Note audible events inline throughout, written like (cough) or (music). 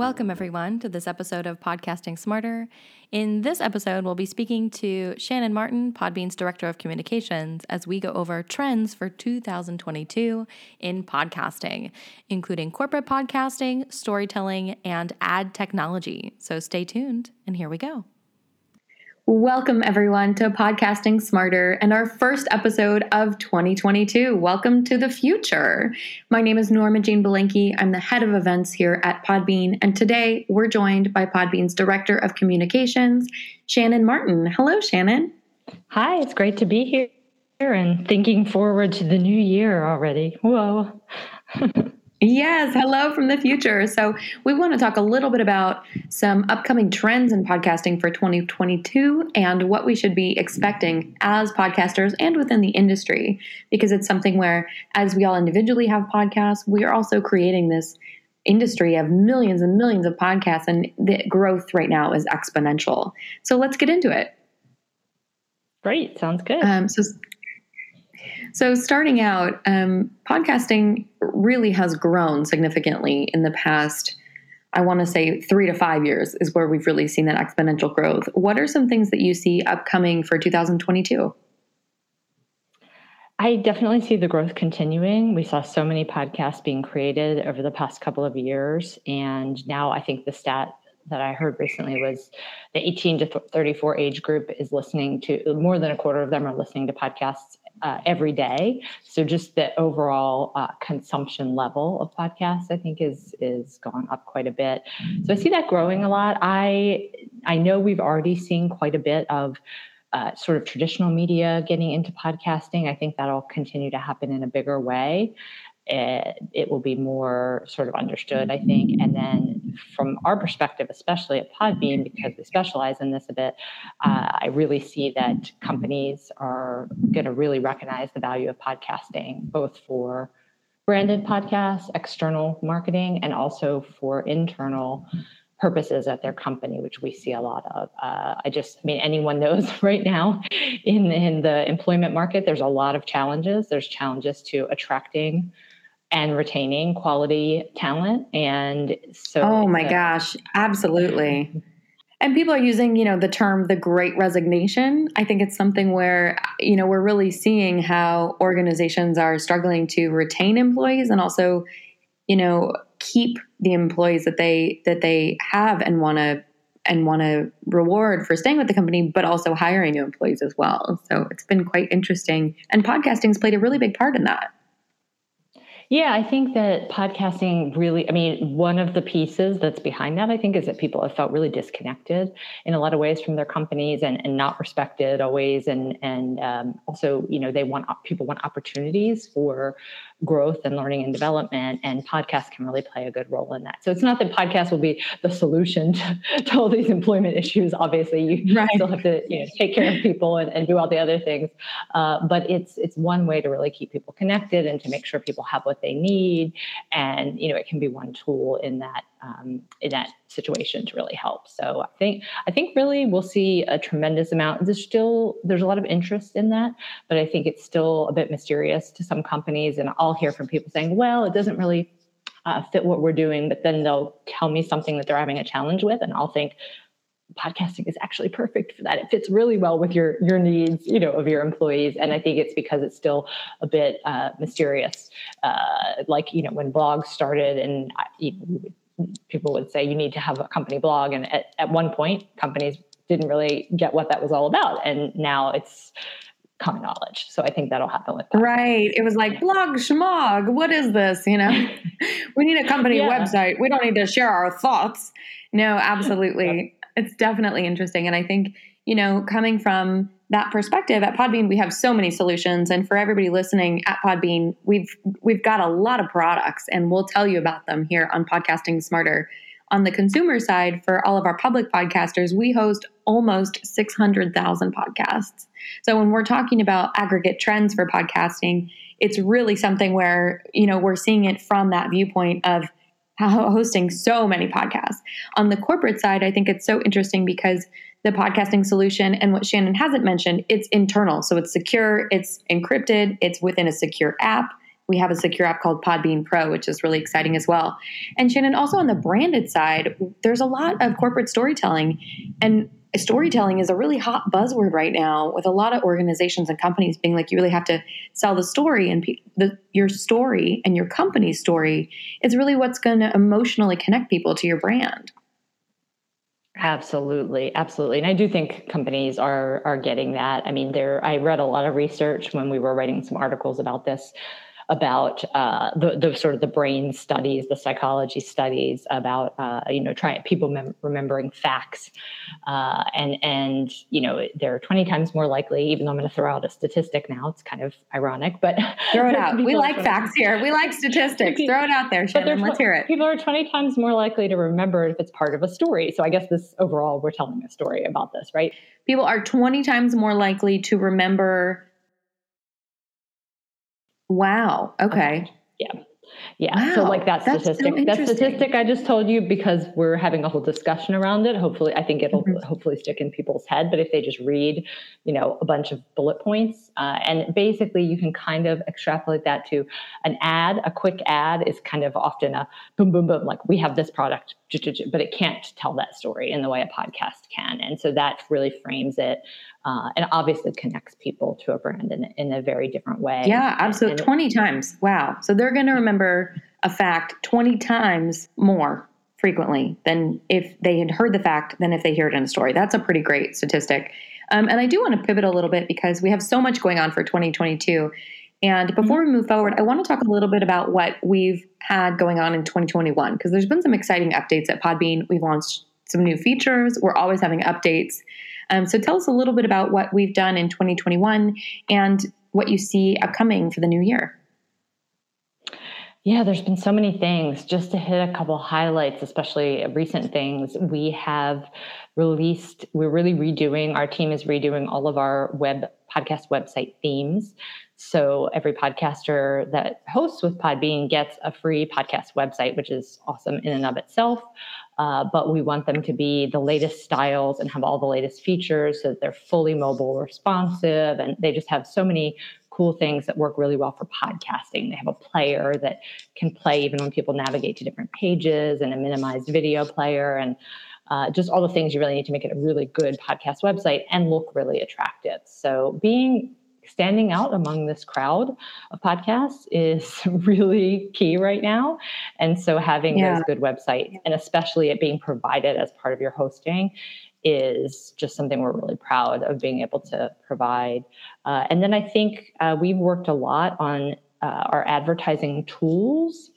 Welcome, everyone, to this episode of Podcasting Smarter. In this episode, we'll be speaking to Shannon Martin, Podbean's Director of Communications, as we go over trends for 2022 in podcasting, including corporate podcasting, storytelling, and ad technology. So stay tuned, and here we go. Welcome, everyone, to Podcasting Smarter and our first episode of 2022. Welcome to the future. My name is Norma Jean Belenke. I'm the head of events here at Podbean, and today we're joined by Podbean's Director of Communications, Shannon Martin. Hello, Shannon. Hi, it's great to be here and thinking forward to the new year already. Whoa. (laughs) Yes, hello from the future. So, we want to talk a little bit about some upcoming trends in podcasting for 2022 and what we should be expecting as podcasters and within the industry, because it's something where, as we all individually have podcasts, we are also creating this industry of millions and millions of podcasts, and the growth right now is exponential. So, let's get into it. Great, sounds good. Um, so, so, starting out, um, podcasting really has grown significantly in the past, I want to say three to five years is where we've really seen that exponential growth. What are some things that you see upcoming for 2022? I definitely see the growth continuing. We saw so many podcasts being created over the past couple of years. And now I think the stat that I heard recently was the 18 to 34 age group is listening to more than a quarter of them are listening to podcasts uh, every day. So just the overall uh, consumption level of podcasts, I think, is is gone up quite a bit. So I see that growing a lot. I I know we've already seen quite a bit of. Uh, sort of traditional media getting into podcasting. I think that'll continue to happen in a bigger way it, it will be more sort of understood, I think. And then from our perspective, especially at Podbean, because we specialize in this a bit, uh, I really see that companies are going to really recognize the value of podcasting, both for branded podcasts, external marketing, and also for internal purposes at their company, which we see a lot of. Uh, I just, I mean, anyone knows (laughs) right now in in the employment market, there's a lot of challenges. There's challenges to attracting and retaining quality talent. And so, oh my a, gosh, absolutely. And people are using, you know, the term the great resignation. I think it's something where, you know, we're really seeing how organizations are struggling to retain employees and also, you know, keep the employees that they that they have and want to and want to reward for staying with the company, but also hiring new employees as well. So it's been quite interesting. And podcasting's played a really big part in that. Yeah, I think that podcasting really, I mean, one of the pieces that's behind that, I think, is that people have felt really disconnected in a lot of ways from their companies and, and not respected always. And, and um, also, you know, they want, people want opportunities for growth and learning and development and podcasts can really play a good role in that so it's not that podcasts will be the solution (laughs) to, to all these employment issues obviously you right. still have to you know, take care of people and, and do all the other things uh, but it's it's one way to really keep people connected and to make sure people have what they need and you know it can be one tool in that um, in that situation to really help. So I think I think really we'll see a tremendous amount. There's still there's a lot of interest in that, but I think it's still a bit mysterious to some companies. And I'll hear from people saying, "Well, it doesn't really uh, fit what we're doing," but then they'll tell me something that they're having a challenge with, and I'll think. Podcasting is actually perfect for that. It fits really well with your your needs, you know, of your employees, and I think it's because it's still a bit uh, mysterious. Uh, like you know, when blogs started, and I, people would say you need to have a company blog. And at, at one point, companies didn't really get what that was all about. And now it's common knowledge. So I think that'll happen with that. Right. It was like blog schmog. What is this? You know, (laughs) we need a company yeah. website. We don't need to share our thoughts. No, absolutely. It's definitely interesting. And I think, you know, coming from that perspective at Podbean, we have so many solutions. And for everybody listening at Podbean, we've we've got a lot of products and we'll tell you about them here on Podcasting Smarter. On the consumer side, for all of our public podcasters, we host almost 600,000 podcasts. So when we're talking about aggregate trends for podcasting, it's really something where, you know, we're seeing it from that viewpoint of hosting so many podcasts. On the corporate side, I think it's so interesting because the podcasting solution and what Shannon hasn't mentioned, it's internal. So it's secure, it's encrypted, it's within a secure app. We have a secure app called Podbean Pro, which is really exciting as well. And Shannon, also on the branded side, there's a lot of corporate storytelling. And storytelling is a really hot buzzword right now with a lot of organizations and companies being like you really have to sell the story and the, your story and your company's story is really what's going to emotionally connect people to your brand absolutely absolutely and i do think companies are are getting that i mean there i read a lot of research when we were writing some articles about this about uh, the, the sort of the brain studies, the psychology studies about uh, you know trying people mem- remembering facts, uh, and and you know they're twenty times more likely. Even though I'm going to throw out a statistic now, it's kind of ironic, but (laughs) throw it out. We like facts here. We like statistics. (laughs) throw it out there, Shannon. Let's hear it. People are twenty times more likely to remember if it's part of a story. So I guess this overall, we're telling a story about this, right? People are twenty times more likely to remember Wow. Okay. Yeah. Yeah. Wow, so like that statistic, so that statistic I just told you because we're having a whole discussion around it. Hopefully, I think it'll mm-hmm. hopefully stick in people's head. But if they just read, you know, a bunch of bullet points, uh, and basically you can kind of extrapolate that to an ad. A quick ad is kind of often a boom, boom, boom. Like we have this product, but it can't tell that story in the way a podcast can. And so that really frames it uh, and obviously connects people to a brand in, in a very different way. Yeah, absolutely. And 20 times. Wow. So they're going to remember a fact 20 times more frequently than if they had heard the fact than if they hear it in a story. That's a pretty great statistic. Um, and I do want to pivot a little bit because we have so much going on for 2022. And before mm-hmm. we move forward, I want to talk a little bit about what we've had going on in 2021 because there's been some exciting updates at Podbean. We've launched some new features. We're always having updates. Um, so tell us a little bit about what we've done in 2021 and what you see upcoming for the new year. Yeah, there's been so many things. Just to hit a couple highlights, especially recent things, we have released, we're really redoing, our team is redoing all of our web podcast website themes. So every podcaster that hosts with Podbean gets a free podcast website, which is awesome in and of itself. Uh, but we want them to be the latest styles and have all the latest features so that they're fully mobile responsive and they just have so many cool things that work really well for podcasting. They have a player that can play even when people navigate to different pages and a minimized video player and uh, just all the things you really need to make it a really good podcast website and look really attractive. So being standing out among this crowd of podcasts is (laughs) really key right now. And so having yeah. those good websites and especially it being provided as part of your hosting is just something we're really proud of being able to provide. Uh, and then I think uh, we've worked a lot on uh, our advertising tools.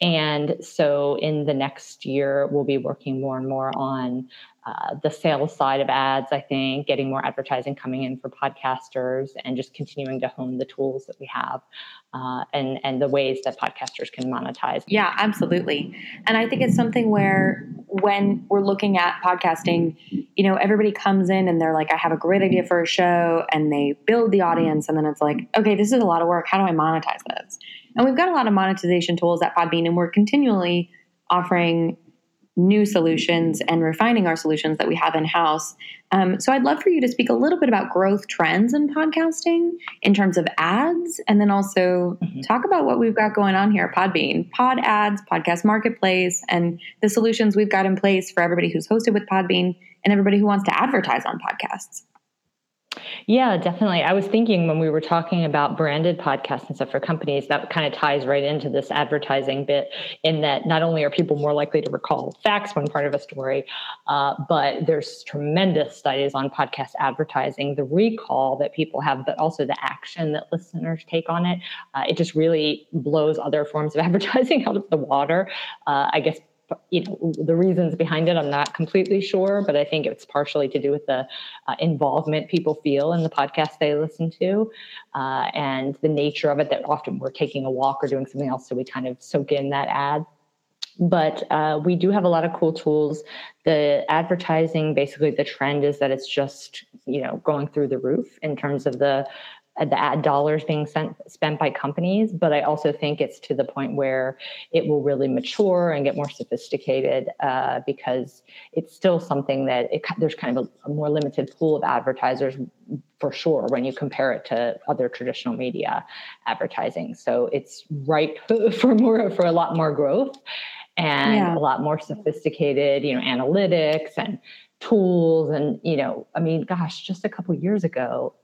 And so in the next year, we'll be working more and more on uh, the sales side of ads, I think, getting more advertising coming in for podcasters and just continuing to hone the tools that we have uh, and, and the ways that podcasters can monetize. Yeah, absolutely. And I think it's something where when we're looking at podcasting, you know, everybody comes in and they're like, I have a great idea for a show, and they build the audience, and then it's like, okay, this is a lot of work. How do I monetize this? And we've got a lot of monetization tools at Podbean, and we're continually offering new solutions and refining our solutions that we have in house. Um, so I'd love for you to speak a little bit about growth trends in podcasting in terms of ads, and then also mm-hmm. talk about what we've got going on here at Podbean, Pod Ads, Podcast Marketplace, and the solutions we've got in place for everybody who's hosted with Podbean and everybody who wants to advertise on podcasts. Yeah, definitely. I was thinking when we were talking about branded podcasts and stuff for companies, that kind of ties right into this advertising bit, in that not only are people more likely to recall facts when part of a story, uh, but there's tremendous studies on podcast advertising, the recall that people have, but also the action that listeners take on it. Uh, it just really blows other forms of (laughs) advertising out of the water. Uh, I guess you know the reasons behind it i'm not completely sure but i think it's partially to do with the uh, involvement people feel in the podcast they listen to uh, and the nature of it that often we're taking a walk or doing something else so we kind of soak in that ad. But uh, we do have a lot of cool tools. The advertising basically the trend is that it's just you know going through the roof in terms of the the ad dollars being sent, spent by companies but i also think it's to the point where it will really mature and get more sophisticated uh, because it's still something that it, there's kind of a, a more limited pool of advertisers for sure when you compare it to other traditional media advertising so it's ripe (laughs) for more for a lot more growth and yeah. a lot more sophisticated, you know, analytics and tools. And, you know, I mean, gosh, just a couple years ago,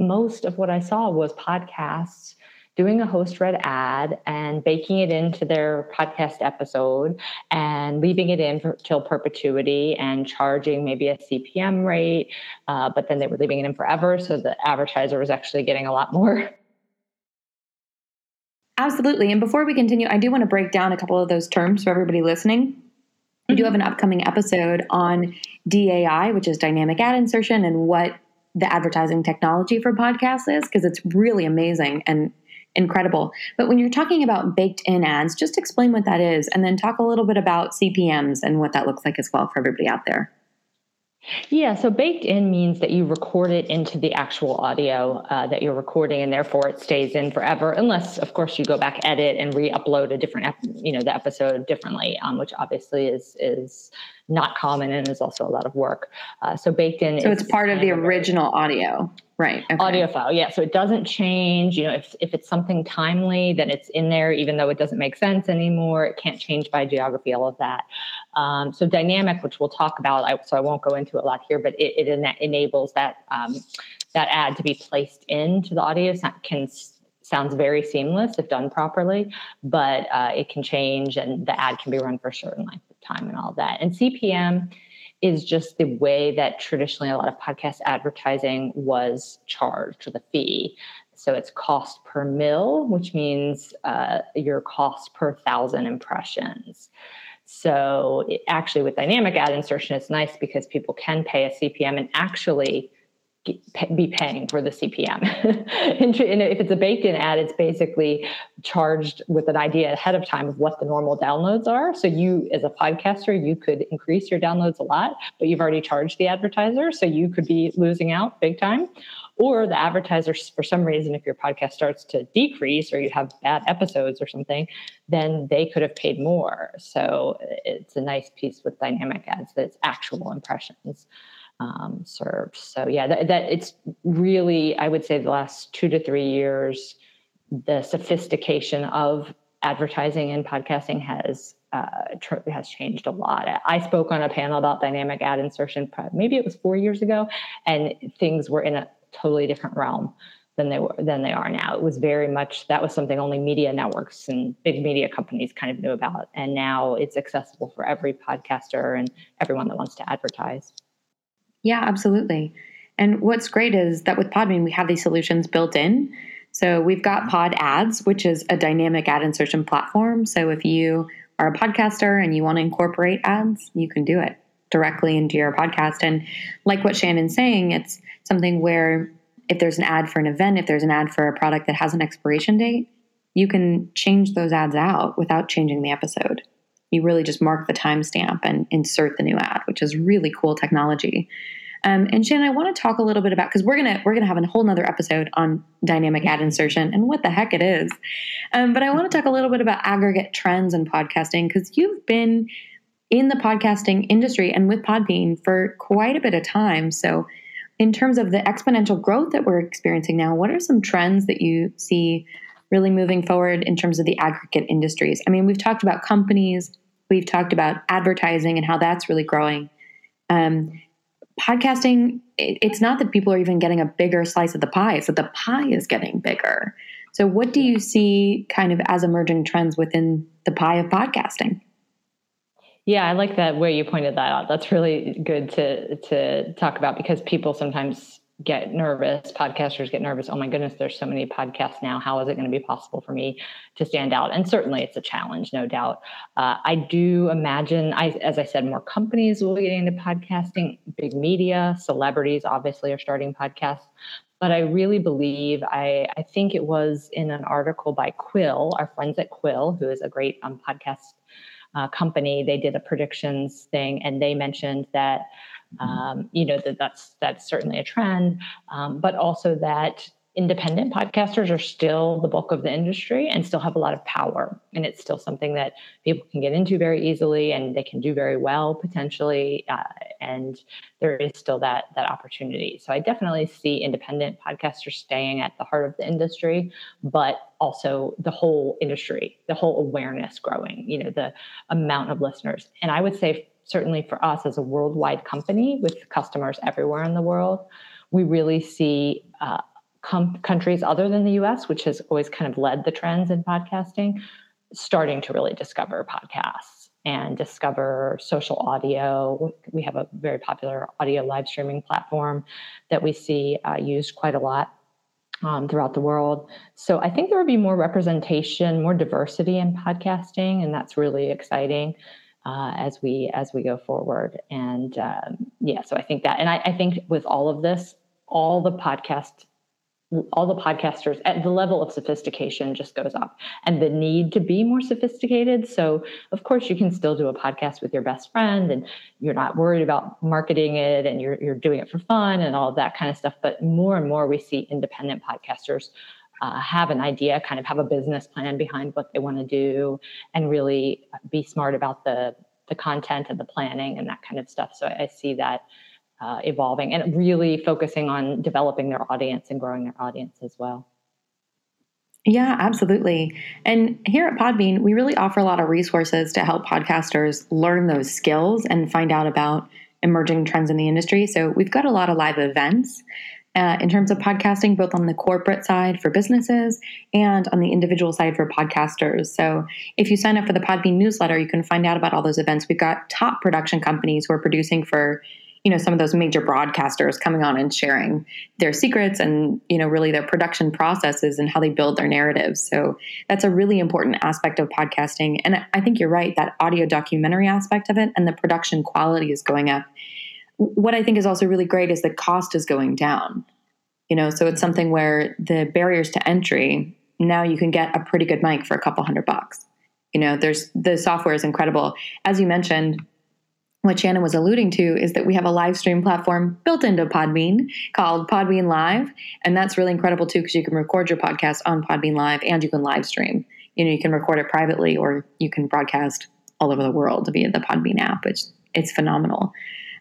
most of what I saw was podcasts doing a host read ad and baking it into their podcast episode and leaving it in for, till perpetuity and charging maybe a CPM rate. Uh, but then they were leaving it in forever. So the advertiser was actually getting a lot more Absolutely. And before we continue, I do want to break down a couple of those terms for everybody listening. We do have an upcoming episode on DAI, which is dynamic ad insertion, and what the advertising technology for podcasts is, because it's really amazing and incredible. But when you're talking about baked in ads, just explain what that is and then talk a little bit about CPMs and what that looks like as well for everybody out there. Yeah, so baked in means that you record it into the actual audio uh, that you're recording, and therefore it stays in forever, unless, of course, you go back, edit, and re-upload a different, ep- you know, the episode differently, um, which obviously is is not common and is also a lot of work. Uh, so baked in. So it's part of the original audio. Right. Okay. Audio file. Yeah. So it doesn't change. You know, if, if it's something timely, then it's in there, even though it doesn't make sense anymore. It can't change by geography, all of that. Um, so dynamic, which we'll talk about, I, so I won't go into a lot here, but it, it enables that um, that ad to be placed into the audio. So can sounds very seamless if done properly, but uh, it can change and the ad can be run for a certain length time and all that. And CPM is just the way that traditionally a lot of podcast advertising was charged with a fee. So it's cost per mill, which means uh, your cost per thousand impressions. So it, actually, with dynamic ad insertion, it's nice because people can pay a CPM and actually be paying for the CPM. (laughs) and if it's a baked in ad, it's basically charged with an idea ahead of time of what the normal downloads are. So you, as a podcaster, you could increase your downloads a lot, but you've already charged the advertiser. So you could be losing out big time. Or the advertiser, for some reason, if your podcast starts to decrease or you have bad episodes or something, then they could have paid more. So uh, it's a nice piece with dynamic ads that it's actual impressions um, served. So yeah, that, that it's really, I would say, the last two to three years, the sophistication of advertising and podcasting has uh, tr- has changed a lot. I spoke on a panel about dynamic ad insertion, maybe it was four years ago, and things were in a totally different realm than they were than they are now. It was very much that was something only media networks and big media companies kind of knew about, and now it's accessible for every podcaster and everyone that wants to advertise. Yeah, absolutely. And what's great is that with Podbean, we have these solutions built in. So we've got mm-hmm. Pod Ads, which is a dynamic ad insertion platform. So if you are a podcaster and you want to incorporate ads, you can do it directly into your podcast. And like what Shannon's saying, it's something where if there's an ad for an event, if there's an ad for a product that has an expiration date, you can change those ads out without changing the episode you really just mark the timestamp and insert the new ad, which is really cool technology. Um, and Shannon, I want to talk a little bit about because we're gonna we're gonna have a whole nother episode on dynamic ad insertion and what the heck it is. Um, but I want to talk a little bit about aggregate trends in podcasting because you've been in the podcasting industry and with Podbean for quite a bit of time. So, in terms of the exponential growth that we're experiencing now, what are some trends that you see really moving forward in terms of the aggregate industries? I mean, we've talked about companies, We've talked about advertising and how that's really growing. Um, podcasting, it, it's not that people are even getting a bigger slice of the pie, it's that the pie is getting bigger. So, what do you see kind of as emerging trends within the pie of podcasting? Yeah, I like that way you pointed that out. That's really good to to talk about because people sometimes get nervous podcasters get nervous oh my goodness there's so many podcasts now. How is it going to be possible for me to stand out? And certainly it's a challenge no doubt. Uh, i do imagine I, as i said more companies will be getting into podcasting. Big media celebrities obviously are starting podcasts. But i really believe i, I think it was in an article by quill our friends at quill who is a great um, podcast uh, company. They did a predictions thing, and they mentioned that um, you know that that's that's certainly a trend, um, but also that independent podcasters are still the bulk of the industry and still have a lot of power. And it's still something that people can get into very easily and they can do very well potentially. Uh, and there is still that, that opportunity. So I definitely see independent podcasters staying at the heart of the industry, but also the whole industry, the whole awareness growing, you know, the amount of listeners. And I would say, certainly for us as a worldwide company with customers everywhere in the world, we really see uh, com- countries other than the US, which has always kind of led the trends in podcasting, starting to really discover podcasts and discover social audio. We have a very popular audio live streaming platform that we see uh, used quite a lot um, throughout the world. So I think there will be more representation, more diversity in podcasting, and that's really exciting. Uh, as we as we go forward. And um, yeah so i think that and I, I think with all of this all the podcast all the podcasters at the level of sophistication just goes up and the need to be more sophisticated. So of course you can still do a podcast with your best friend and you're not worried about marketing it and you're, you're doing it for fun and all that kind of stuff. But more and more we see independent podcasters uh, have an idea kind of have a business plan behind what they want to do and really be smart about the the content and the planning and that kind of stuff so i, see that uh, evolving and really focusing on developing their audience and growing their audience as well. Yeah, absolutely. And here at Podbean, we really offer a lot of resources to help podcasters learn those skills and find out about emerging trends in the industry. So we've got a lot of live events uh, in terms of podcasting, both on the corporate side for businesses and on the individual side for podcasters. So if you sign up for the Podbean newsletter, you can find out about all those events. We've got top production companies who are producing for you know some of those major broadcasters coming on and sharing their secrets and you know really their production processes and how they build their narratives so that's a really important aspect of podcasting and i think you're right that audio documentary aspect of it and the production quality is going up what i think is also really great is the cost is going down you know so it's mm-hmm. something where the barriers to entry now you can get a pretty good mic for a couple hundred bucks you know there's the software is incredible as you mentioned what Shannon was alluding to is that we have a live stream platform built into Podbean called Podbean Live. And that's really incredible too, because you can record your podcast on Podbean Live and you can live stream. You know, you can record it privately or you can broadcast all over the world via the Podbean app, which it's phenomenal.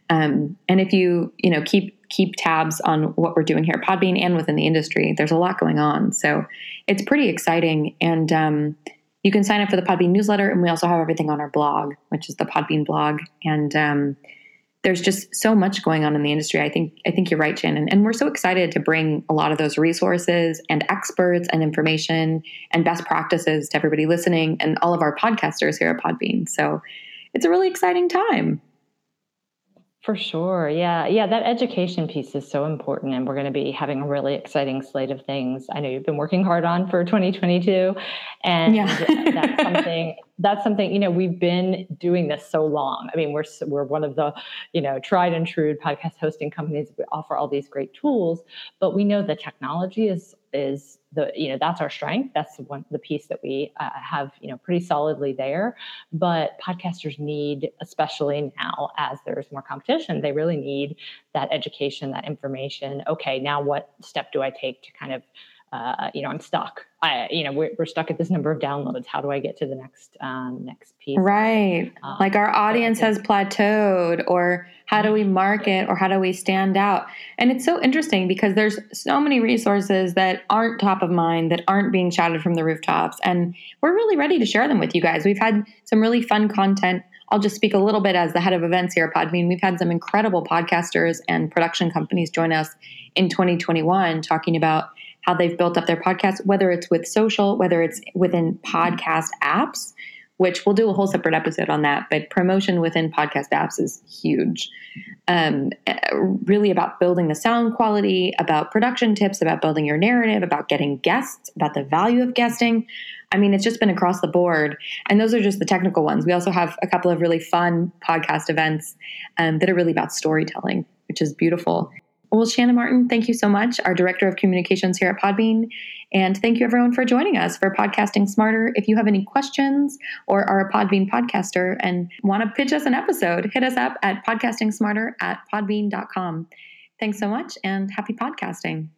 Um, and if you, you know, keep keep tabs on what we're doing here at Podbean and within the industry, there's a lot going on. So it's pretty exciting. And um, you can sign up for the Podbean newsletter, and we also have everything on our blog, which is the Podbean blog. And um, there's just so much going on in the industry. I think I think you're right, Shannon, and we're so excited to bring a lot of those resources and experts and information and best practices to everybody listening and all of our podcasters here at Podbean. So it's a really exciting time. For sure. Yeah. Yeah. That education piece is so important. And we're going to be having a really exciting slate of things I know you've been working hard on for 2022. And yeah. that's (laughs) something, that's something, you know, we've been doing this so long. I mean, we're, we're one of the, you know, tried and true podcast hosting companies. We offer all these great tools, but we know the technology is, is the you know that's our strength. That's one the piece that we uh, have you know pretty solidly there. But podcasters need especially now as there's more competition they really need that education that information. Okay now what step do i take to kind of uh, you know, I'm stuck. I, you know, we're, we're stuck at this number of downloads. How do I get to the next um, next piece? Right. Um, like our audience has plateaued, or how do we mm-hmm. market, or how do we stand out? And it's so interesting because there's so many resources that aren't top of mind, that aren't being shouted from the rooftops, and we're really ready to share them with you guys. We've had some really fun content. I'll just speak a little bit as the head of events here at Podbean. We've had some incredible podcasters and production companies join us in 2021 talking about how they've built up their podcast, whether it's with social, whether it's within podcast apps, which we'll do a whole separate episode on that. But promotion within podcast apps is huge. Um, really about building the sound quality, about production tips, about building your narrative, about getting guests, about the value of guesting. I mean, it's just been across the board. And those are just the technical ones. We also have a couple of really fun podcast events um, that are really about storytelling, which is beautiful Well, Shannon Martin, thank you so much, our Director of Communications here at Podbean. And thank you, everyone, for joining us for Podcasting Smarter. If you have any questions or are a Podbean podcaster and want to pitch us an episode, hit us up at podcastingsmarter at podbean.com. Thanks so much and happy podcasting.